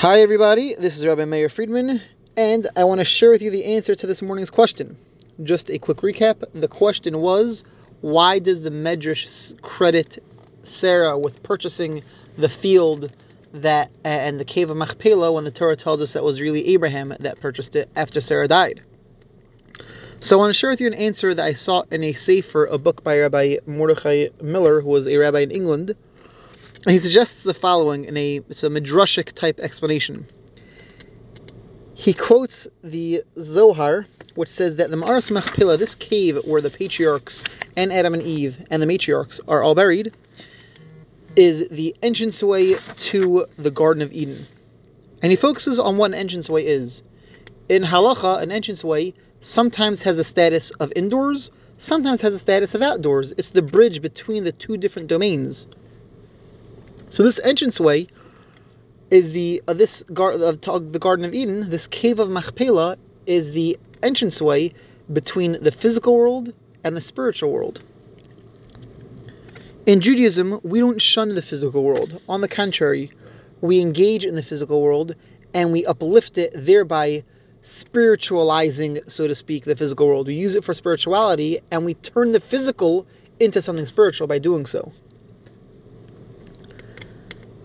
Hi, everybody. This is Rabbi Meir Friedman, and I want to share with you the answer to this morning's question. Just a quick recap. The question was why does the Medrash credit Sarah with purchasing the field that and the cave of Machpelah when the Torah tells us that was really Abraham that purchased it after Sarah died? So I want to share with you an answer that I saw in a Sefer, a book by Rabbi Mordechai Miller, who was a rabbi in England and he suggests the following in a it's a midrashic type explanation. He quotes the Zohar, which says that the Ma'aras Machpelah, this cave where the patriarchs and Adam and Eve and the matriarchs are all buried, is the entranceway to the Garden of Eden. And he focuses on what an entranceway is. In halacha, an entranceway sometimes has a status of indoors, sometimes has a status of outdoors. It's the bridge between the two different domains. So this entranceway is the uh, this gar- of the Garden of Eden. This cave of Machpelah is the entranceway between the physical world and the spiritual world. In Judaism, we don't shun the physical world. On the contrary, we engage in the physical world and we uplift it, thereby spiritualizing, so to speak, the physical world. We use it for spirituality and we turn the physical into something spiritual by doing so.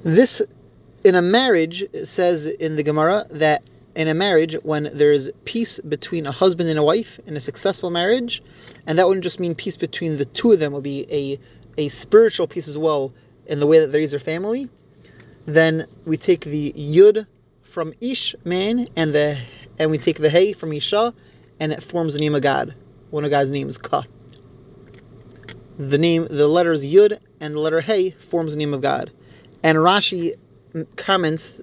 This, in a marriage, says in the Gemara that in a marriage, when there is peace between a husband and a wife in a successful marriage, and that wouldn't just mean peace between the two of them, would be a, a spiritual peace as well in the way that they raise their family, then we take the yud from ish, man, and the and we take the hey from isha, and it forms the name of God. One of God's names, ka. The name, the letters yud and the letter hey forms the name of God. And Rashi comments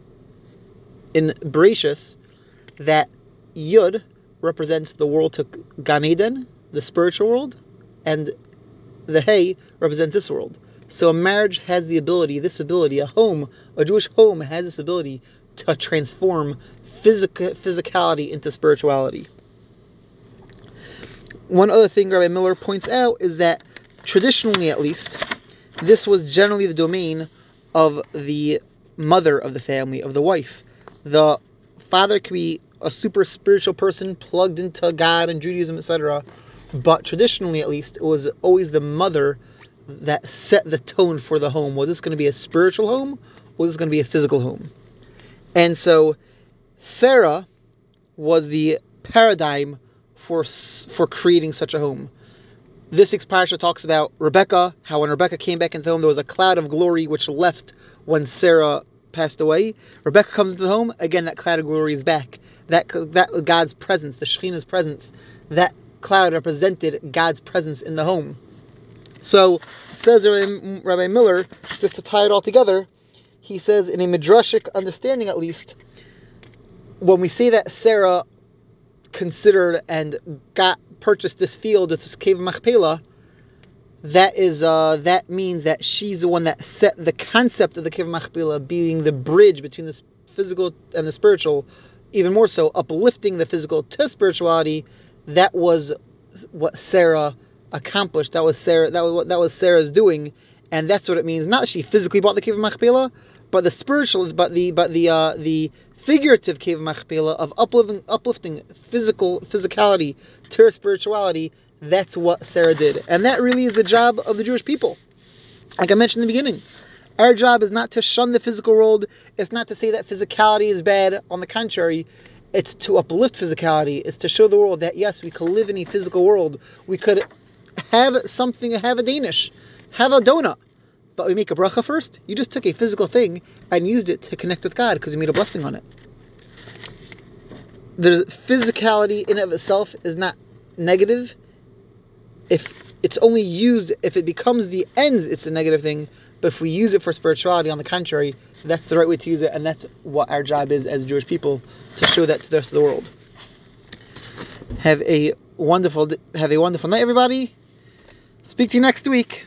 in Bereshis that Yud represents the world to Gan Eden, the spiritual world, and the Hey represents this world. So a marriage has the ability, this ability, a home, a Jewish home has this ability to transform physic- physicality into spirituality. One other thing Rabbi Miller points out is that traditionally, at least, this was generally the domain of the mother of the family, of the wife. The father could be a super spiritual person plugged into God and Judaism, etc. But traditionally, at least, it was always the mother that set the tone for the home. Was this going to be a spiritual home? Was this going to be a physical home? And so, Sarah was the paradigm for for creating such a home. This week's parsha talks about Rebecca, how when Rebecca came back into the home, there was a cloud of glory which left when Sarah passed away. Rebecca comes into the home, again, that cloud of glory is back. That, that God's presence, the Shekhinah's presence, that cloud represented God's presence in the home. So, says Rabbi Miller, just to tie it all together, he says, in a midrashic understanding at least, when we say that Sarah considered and got purchased this field this cave of Machpelah, that is uh, that means that she's the one that set the concept of the cave of Machpelah being the bridge between the physical and the spiritual, even more so uplifting the physical to spirituality. That was what Sarah accomplished. That was Sarah. That was what that was Sarah's doing, and that's what it means. Not that she physically bought the cave of Machpelah, but the spiritual, but the but the uh, the figurative cave of Machpelah of uplifting uplifting physical physicality to spirituality. That's what Sarah did, and that really is the job of the Jewish people. Like I mentioned in the beginning, our job is not to shun the physical world. It's not to say that physicality is bad. On the contrary, it's to uplift physicality. It's to show the world that yes, we could live in a physical world. We could have something, have a Danish, have a donut but we make a bracha first. You just took a physical thing and used it to connect with God because you made a blessing on it. The physicality in of itself is not negative. If it's only used, if it becomes the ends, it's a negative thing. But if we use it for spirituality, on the contrary, that's the right way to use it, and that's what our job is as Jewish people to show that to the rest of the world. Have a wonderful, have a wonderful night, everybody. Speak to you next week.